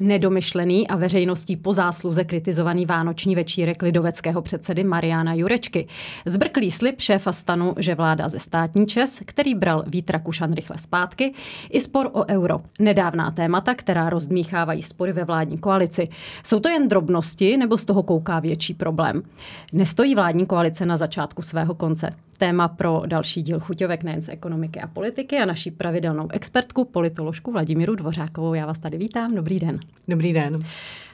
Nedomyšlený a veřejností po zásluze kritizovaný vánoční večírek lidoveckého předsedy Mariana Jurečky. Zbrklý slib šéfa stanu, že vláda ze státní čes, který bral Vítra Kušan rychle zpátky, i spor o euro. Nedávná témata, která rozdmíchávají spory ve vládní koalici. Jsou to jen drobnosti nebo z toho kouká větší problém? Nestojí vládní koalice na začátku svého konce téma pro další díl Chuťovek nejen z ekonomiky a politiky a naší pravidelnou expertku, politoložku Vladimíru Dvořákovou. Já vás tady vítám. Dobrý den. Dobrý den.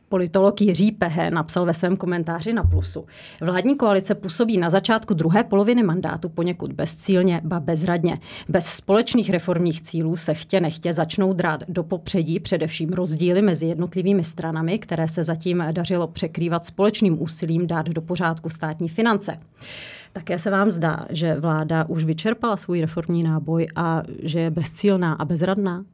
Politolog Jiří Pehe napsal ve svém komentáři na Plusu. Vládní koalice působí na začátku druhé poloviny mandátu poněkud bezcílně, ba bezradně. Bez společných reformních cílů se chtě nechtě začnou drát do popředí především rozdíly mezi jednotlivými stranami, které se zatím dařilo překrývat společným úsilím dát do pořádku státní finance. Také se vám zdá, že vláda už vyčerpala svůj reformní náboj a že je bezcílná a bezradná?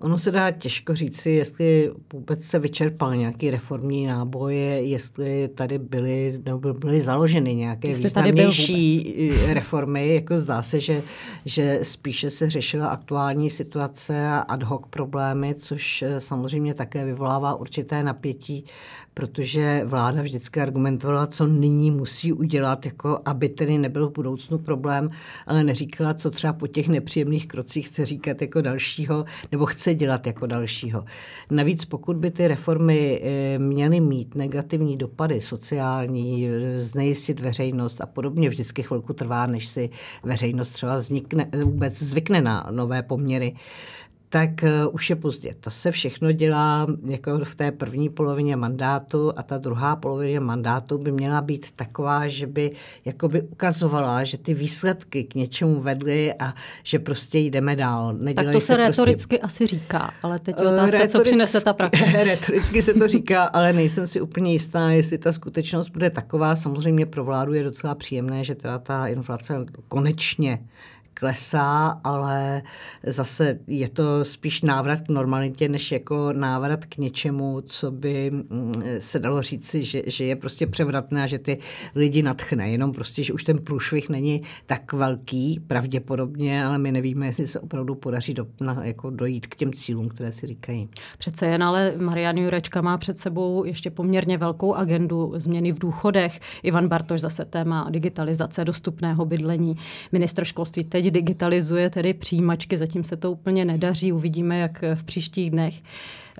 Ono se dá těžko říci, jestli vůbec se vyčerpal nějaký reformní náboj, jestli tady byly, nebo byly založeny nějaké jestli významnější reformy. Jako zdá se, že, že spíše se řešila aktuální situace a ad hoc problémy, což eh, samozřejmě také vyvolává určité napětí, protože vláda vždycky argumentovala, co nyní musí udělat, jako aby tedy nebyl v budoucnu problém, ale neříkala, co třeba po těch nepříjemných krocích chce říkat jako dalšího, nebo chce chce dělat jako dalšího. Navíc pokud by ty reformy eh, měly mít negativní dopady sociální, eh, znejistit veřejnost a podobně, vždycky chvilku trvá, než si veřejnost třeba vznikne, vůbec zvykne na nové poměry, tak uh, už je pozdě. To se všechno dělá jako v té první polovině mandátu a ta druhá polovina mandátu by měla být taková, že by jakoby ukazovala, že ty výsledky k něčemu vedly a že prostě jdeme dál. Nedělají tak to se, se prostě- retoricky prostě... asi říká, ale teď je otázka, Retorick... co přinese ta praxe. retoricky se to říká, ale nejsem si úplně jistá, jestli ta skutečnost bude taková. Samozřejmě pro vládu je docela příjemné, že teda ta inflace konečně klesá, ale zase je to spíš návrat k normalitě, než jako návrat k něčemu, co by mm, se dalo říci, že, že je prostě převratné a že ty lidi natchne. Jenom prostě, že už ten průšvih není tak velký, pravděpodobně, ale my nevíme, jestli se opravdu podaří do, na, jako dojít k těm cílům, které si říkají. Přece jen, ale Marian Jurečka má před sebou ještě poměrně velkou agendu změny v důchodech. Ivan Bartoš zase téma digitalizace dostupného bydlení. Ministr školství teď digitalizuje tedy přijímačky, zatím se to úplně nedaří, uvidíme, jak v příštích dnech.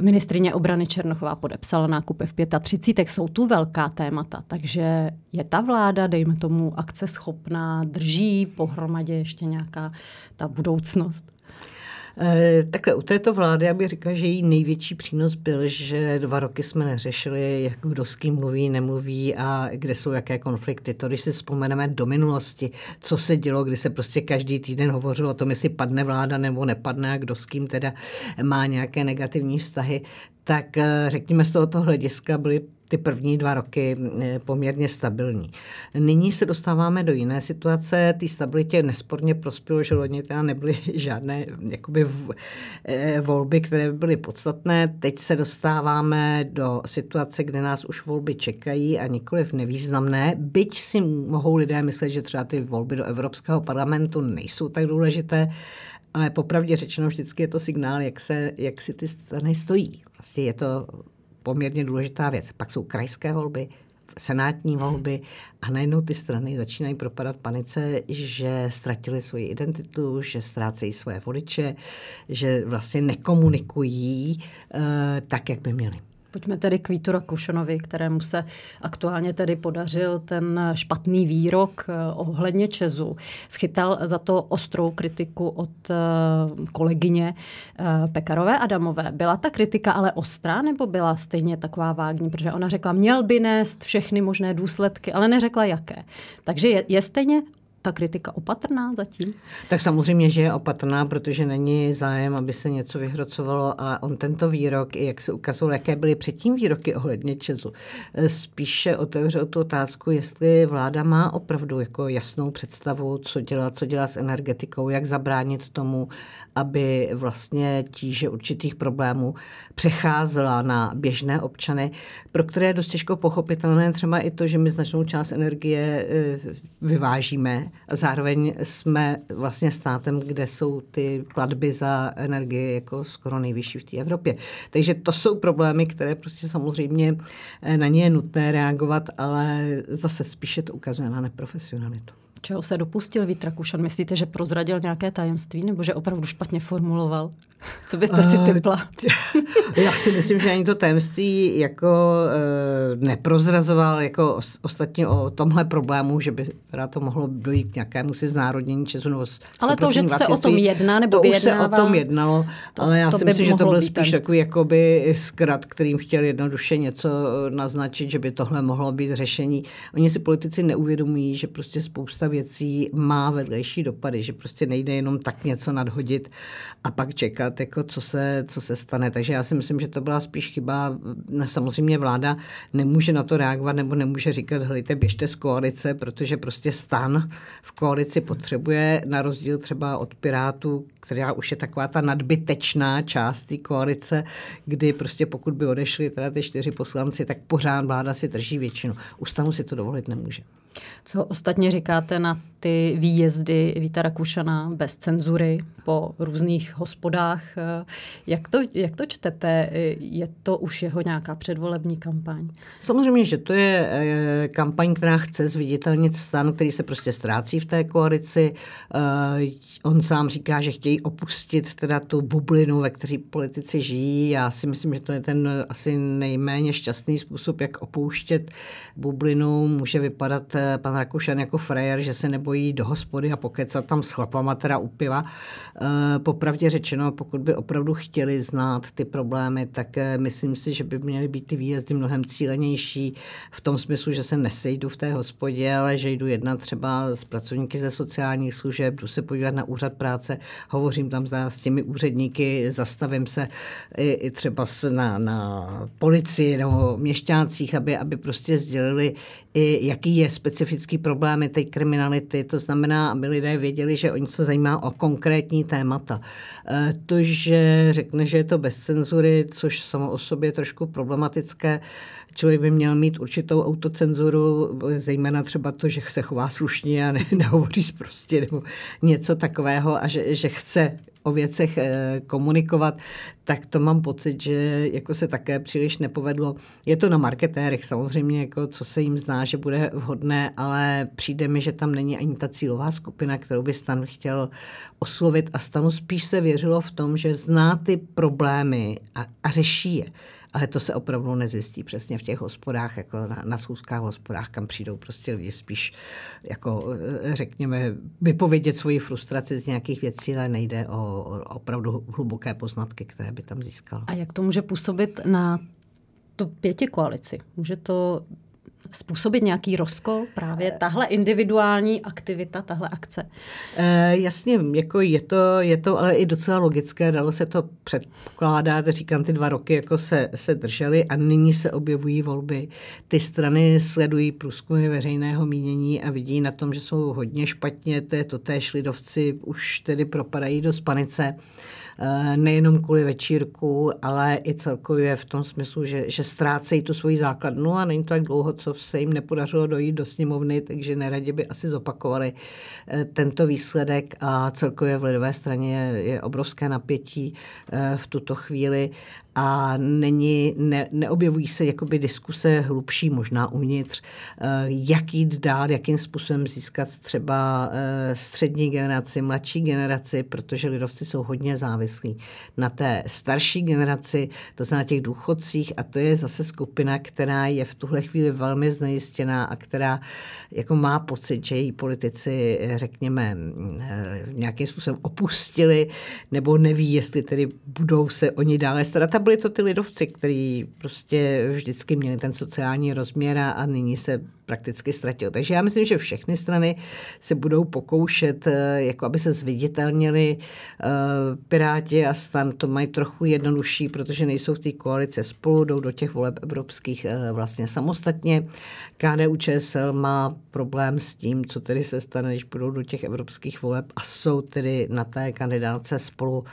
Ministrině obrany Černochová podepsala nákupy v 35. Jsou tu velká témata, takže je ta vláda, dejme tomu, akce schopná, drží pohromadě ještě nějaká ta budoucnost? Eh, takhle u této vlády, já bych říkal, že její největší přínos byl, že dva roky jsme neřešili, jak kdo s kým mluví, nemluví a kde jsou jaké konflikty. To, když si vzpomeneme do minulosti, co se dělo, kdy se prostě každý týden hovořilo o tom, jestli padne vláda nebo nepadne a kdo s kým teda má nějaké negativní vztahy, tak eh, řekněme z tohoto hlediska byly ty první dva roky poměrně stabilní. Nyní se dostáváme do jiné situace. Té stabilitě nesporně prospělo, že loni teda nebyly žádné jakoby eh, volby, které by byly podstatné. Teď se dostáváme do situace, kde nás už volby čekají a nikoliv nevýznamné, byť si mohou lidé myslet, že třeba ty volby do Evropského parlamentu nejsou tak důležité, ale popravdě řečeno vždycky je to signál, jak, se, jak si ty strany stojí. Vlastně je to poměrně důležitá věc. Pak jsou krajské volby, senátní volby a najednou ty strany začínají propadat panice, že ztratili svoji identitu, že ztrácejí svoje voliče, že vlastně nekomunikují uh, tak, jak by měli. Pojďme tedy k Vítu Rakušanovi, kterému se aktuálně tedy podařil ten špatný výrok eh, ohledně Česu. Schytal za to ostrou kritiku od eh, kolegyně eh, Pekarové Adamové. Byla ta kritika ale ostrá nebo byla stejně taková vágní? Protože ona řekla, měl by nést všechny možné důsledky, ale neřekla jaké. Takže je, je stejně ta kritika opatrná zatím? Tak samozřejmě, že je opatrná, protože není zájem, aby se něco vyhrocovalo, ale on tento výrok, jak se ukázalo, jaké byly předtím výroky ohledně Česu, eh, spíše otevřel tu otázku, jestli vláda má opravdu jako jasnou představu, co dělat, co dělat s energetikou, jak zabránit tomu, aby vlastně tíže určitých problémů přecházela na běžné občany, pro které je dost těžko pochopitelné třeba i to, že my značnou část energie eh, vyvážíme zároveň jsme vlastně státem, kde jsou ty platby za energii jako skoro nejvyšší v té Evropě. Takže to jsou problémy, které prostě samozřejmě eh, na ně je nutné reagovat, ale zase spíše to ukazuje na neprofesionalitu. Čeho se dopustil Vít Rakušan? Myslíte, že prozradil nějaké tajemství nebo že opravdu špatně formuloval? Co byste si eh, typla? Já si myslím, že ani to tajemství jako e, neprozrazoval jako ostatně o tomhle problému, že by teda to mohlo dojít k nějakému si znárodnění Česu. Nebo ale to, že se o tom jedná nebo To už se o tom jednalo, to, ale já to si myslím, že to byl spíš takový jakoby zkrat, kterým chtěl jednoduše něco naznačit, že by tohle mohlo být řešení. Oni si politici neuvědomují, že prostě spousta věcí má vedlejší dopady, že prostě nejde jenom tak něco nadhodit a pak čekat, jako co, se, co se stane. Takže já si myslím, že to byla spíš chyba. Samozřejmě vláda nemůže na to reagovat nebo nemůže říkat, hlejte, běžte z koalice, protože prostě stan v koalici potřebuje, na rozdíl třeba od Pirátů, která už je taková ta nadbytečná část té koalice, kdy prostě pokud by odešli teda ty čtyři poslanci, tak pořád vláda si drží většinu. Ústavu si to dovolit nemůže. Co ostatně říkáte na ty výjezdy Víta Rakušana bez cenzury po různých hospodách? Jak to, jak to čtete? Je to už jeho nějaká předvolební kampaň? Samozřejmě, že to je eh, kampaň, která chce zviditelnit stan, který se prostě ztrácí v té koalici. Eh, on sám říká, že chtějí opustit teda tu bublinu, ve které politici žijí. Já si myslím, že to je ten asi nejméně šťastný způsob, jak opouštět bublinu. Může vypadat eh, pan Rakušan jako frajer, že se nebojí do hospody a pokecat tam s chlapama teda u piva. Eh, popravdě řečeno, pokud by opravdu chtěli znát ty problémy, tak eh, myslím si, že by měly být ty výjezdy mnohem cílenější v tom smyslu, že se nesejdu v té hospodě, ale že jdu jednat třeba s pracovníky ze sociálních služeb, jdu se podívat na úřad práce, hovořím tam s těmi úředníky, zastavím se i, i třeba na, na policii nebo měšťácích, aby, aby prostě sdělili, i jaký je specifický problémy té kriminality. To znamená, aby lidé věděli, že oni se zajímá o konkrétní témata. E, to, že řekne, že je to bez cenzury, což samo o sobě je trošku problematické, člověk by měl mít určitou autocenzuru, zejména třeba to, že se chová slušně a ne, nehovoří prostě nebo něco takového a že, že chce o věcech eh, komunikovat, tak to mám pocit, že jako se také příliš nepovedlo. Je to na marketérech samozřejmě, jako co se jim zná, že bude vhodné, ale přijde mi, že tam není ani ta cílová skupina, kterou by Stan chtěl oslovit a Stanu spíš se věřilo v tom, že zná ty problémy a, a řeší je ale to se opravdu nezjistí přesně v těch hospodách, jako na, na schůzkách hospodách, kam přijdou prostě lidi spíš, jako eh, řekněme, vypovědět svoji frustraci z nějakých věcí, ale nejde o, o opravdu hluboké poznatky, které by tam získal. A jak to může působit na tu pěti koalici? Může to způsobit nějaký rozkol právě tahle individuální aktivita, tahle akce? E, jasně, jako je to, je to ale i docela logické, dalo se to předpokládat, říkám, ty dva roky jako se, se držely a nyní se objevují volby. Ty strany sledují průzkumy veřejného mínění a vidí na tom, že jsou hodně špatně, to je to též lidovci už tedy propadají do spanice. Eh, nejenom kvůli večírku, ale i celkově v tom smyslu, že, že ztrácejí tu svoji základnu a není to tak dlouho, co se jim nepodařilo dojít do sněmovny, takže neradě by asi zopakovali eh, tento výsledek. A celkově v lidové straně je, obrovské napětí eh, v tuto chvíli. A není, ne, neobjevují se jakoby diskuse hlubší možná uvnitř, jak jít dál, jakým způsobem získat třeba střední generaci, mladší generaci, protože lidovci jsou hodně závislí na té starší generaci, to znamená těch důchodcích a to je zase skupina, která je v tuhle chvíli velmi znejistěná a která jako má pocit, že její politici, řekněme, eh, nějakým způsobem opustili nebo neví, jestli tedy budou se oni dále starat. Byli to ty lidovci, kteří prostě vždycky měli ten sociální rozměr a, a nyní se prakticky ztratil. Takže já myslím, že všechny strany se budou pokoušet, eh, jako aby se zviditelnili. Eh, Piráti a stan to mají trochu jednodušší, protože nejsou v té koalice spolu, jdou do těch voleb evropských eh, vlastně samostatně. KDU ČSL má problém s tím, co tedy se stane, když budou do těch evropských voleb a jsou tedy na té kandidáce spolu,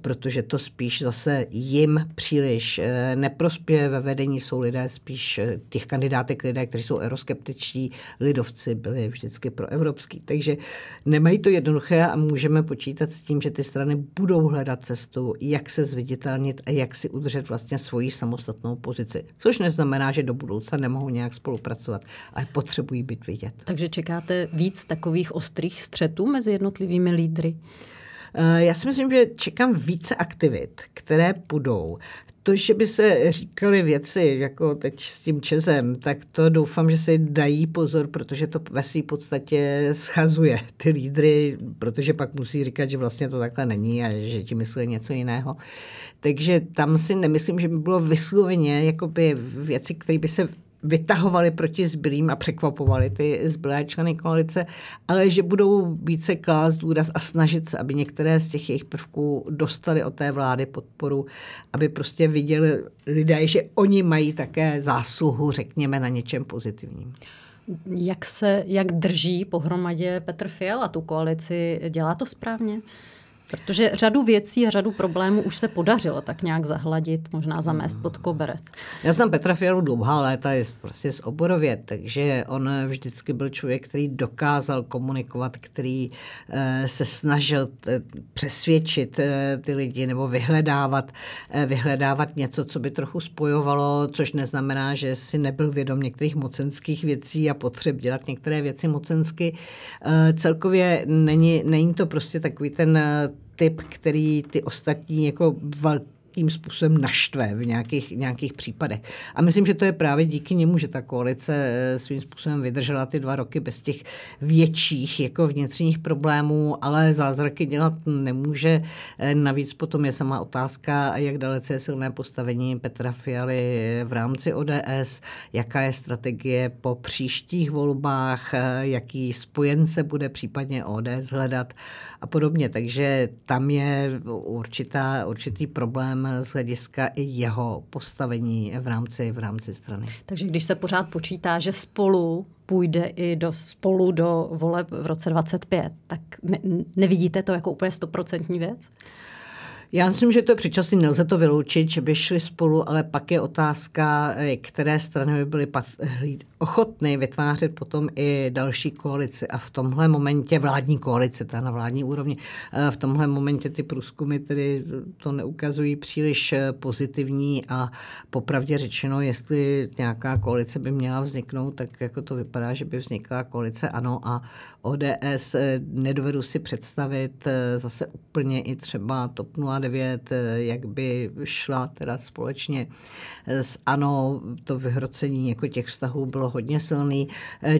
protože to spíš zase jim příliš neprospěje. Ve vedení jsou lidé spíš těch kandidátek lidé, kteří jsou euroskeptičtí, lidovci byli vždycky pro evropský. Takže nemají to jednoduché a můžeme počítat s tím, že ty strany budou hledat cestu, jak se zviditelnit a jak si udržet vlastně svoji samostatnou pozici. Což neznamená, že do budoucna nemohou nějak spolupracovat, ale potřebují být vidět. Takže čekáte víc takových ostrých střetů mezi jednotlivými lídry? Eh, já si myslím, že čekám více aktivit, které půjdou to, že by se říkaly věci, jako teď s tím Čezem, tak to doufám, že si dají pozor, protože to ve své podstatě schazuje ty lídry, protože pak musí říkat, že vlastně to takhle není a že ti myslí něco jiného. Takže tam si nemyslím, že by bylo vysloveně jakoby věci, které by se vytahovali proti zbylým a překvapovali ty zbylé členy koalice, ale že budou více klást důraz a snažit se, aby některé z těch jejich prvků dostali od té vlády podporu, aby prostě viděli lidé, že oni mají také zásluhu, řekněme, na něčem pozitivním. Jak se, jak drží pohromadě Petr Fiala tu koalici? Dělá to správně? Protože řadu věcí a řadu problémů už se podařilo tak nějak zahladit, možná zamést pod koberec. Já znám Petra Fialu dlouhá léta, je prostě z oborově, takže on vždycky byl člověk, který dokázal komunikovat, který eh, se snažil eh, přesvědčit eh, ty lidi nebo vyhledávat, vyhledávat něco, co by trochu spojovalo, což neznamená, že si nebyl vědom některých mocenských věcí a potřeb dělat některé věci mocensky. Celkově není, není to prostě takový ten typ, který ty ostatní jako velký nějakým způsobem naštve v nějakých, nějakých případech. A myslím, že to je právě díky němu, že ta koalice eh, svým způsobem vydržela ty dva roky bez těch větších jako vnitřních problémů, ale zázraky dělat nemůže. Eh, navíc potom je sama otázka, jak dalece je silné postavení Petra Fialy v rámci ODS, jaká je strategie po příštích volbách, eh, jaký spojence bude případně ODS hledat a podobně. Takže tam je určitá, určitý problém z hlediska i jeho postavení v rámci, v rámci strany. Takže když se pořád počítá, že spolu půjde i do spolu do voleb v roce 25, tak ne, nevidíte to jako úplně stoprocentní věc? Já myslím, že to je předčasný, nelze to vyloučit, že by šli spolu, ale pak je otázka, eh, které strany by byly ochotny vytvářet potom i další koalici. A v tomhle momentě vládní koalice, ta na vládní úrovni, eh, v tomhle momentě ty průzkumy tedy to neukazují příliš eh, pozitivní a popravdě řečeno, jestli nějaká koalice by měla vzniknout, tak jako to vypadá, že by vznikla koalice ano a ODS nedovedu si představit zase úplně i třeba TOP 09, jak by šla teda společně s ANO, to vyhrocení jako těch vztahů bylo hodně silný.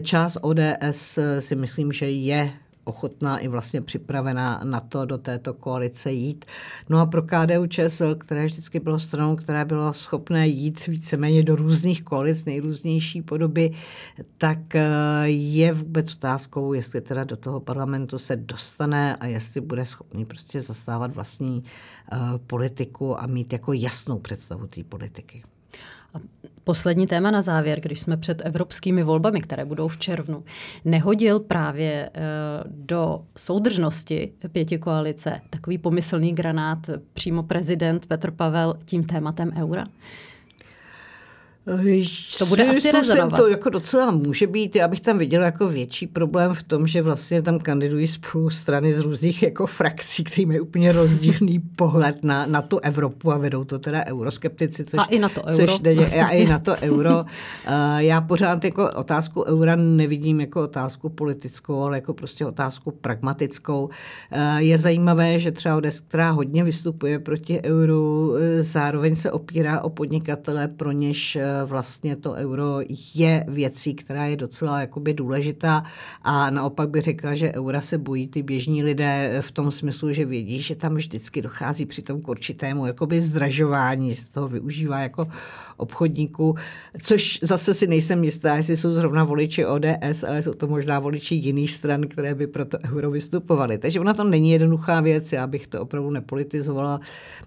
Část ODS si myslím, že je ochotná i vlastně připravená na to do této koalice jít. No a pro KDU ČSL, které vždycky bylo stranou, které bylo schopné jít víceméně do různých koalic, nejrůznější podoby, tak eh, je vůbec otázkou, jestli teda do toho parlamentu se dostane a jestli bude schopný prostě zastávat vlastní uh, politiku a mít jako jasnou představu té politiky. Poslední téma na závěr, když jsme před evropskými volbami, které budou v červnu, nehodil právě eh, do soudržnosti pěti koalice takový pomyslný granát přímo prezident Petr Pavel tím tématem eura? To bude asi rezonovat. To jako docela může být. Já bych tam viděla jako větší problém v tom, že vlastně tam kandidují spolu strany z různých jako frakcí, které mají úplně rozdílný pohled na, na tu Evropu a vedou to teda euroskeptici. Což, a i na to euro. Což vlastně. a i na to euro. Já pořád jako otázku eura nevidím jako otázku politickou, ale jako prostě otázku pragmatickou. Je zajímavé, že třeba ODS, která hodně vystupuje proti euru, zároveň se opírá o podnikatele, pro něž vlastně to euro je věcí, která je docela jakoby důležitá a naopak bych řekla, že eura se bojí ty běžní lidé v tom smyslu, že vědí, že tam vždycky dochází při tom k určitému jakoby zdražování, z toho využívá jako obchodníků, což zase si nejsem jistá, jestli jsou zrovna voliči ODS, ale jsou to možná voliči jiných stran, které by pro to euro vystupovaly. Takže ona to není jednoduchá věc, já bych to opravdu nepolitizovala.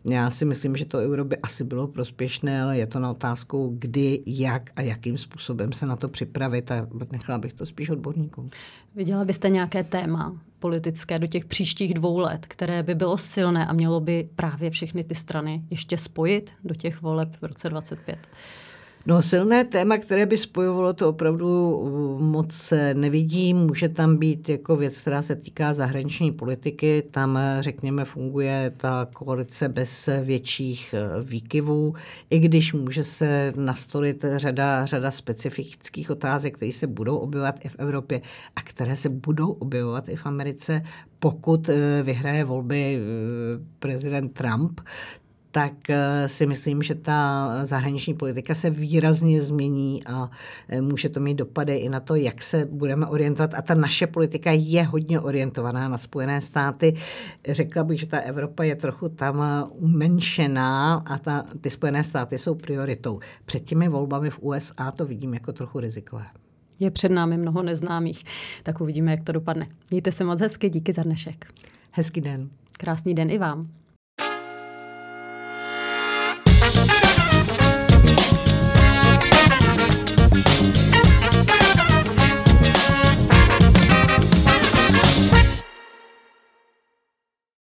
Já si myslím, že to euro by asi bylo prospěšné, ale je to na otázku, kdy, jak a jakým způsobem se na to připravit a nechala bych to spíš odborníkům. Viděla byste nějaké téma politické do těch příštích dvou let, které by bylo silné a mělo by právě všechny ty strany ještě spojit do těch voleb v roce 25? No silné téma, které by spojovalo, to opravdu uh, moc nevidím. Může tam být jako věc, která se týká zahraniční politiky. Tam, řekněme, funguje ta koalice bez větších uh, výkyvů, i když může se nastolit řada, řada specifických otázek, které se budou objevovat i v Evropě a které se budou objevovat i v Americe, pokud uh, vyhraje volby prezident Trump, tak eh, si myslím, že ta zahraniční politika se výrazně změní a eh, může to mít dopady i na to, jak se budeme orientovat. A ta naše politika je hodně orientovaná na Spojené státy. Řekla bych, že ta Evropa je trochu tam eh, umenšená a ta, ty Spojené státy jsou prioritou. Před těmi volbami v USA to vidím jako trochu rizikové. Je před námi mnoho neznámých, tak uvidíme, jak to dopadne. Mějte se moc hezky, díky za dnešek. Hezký den. Krásný den i vám.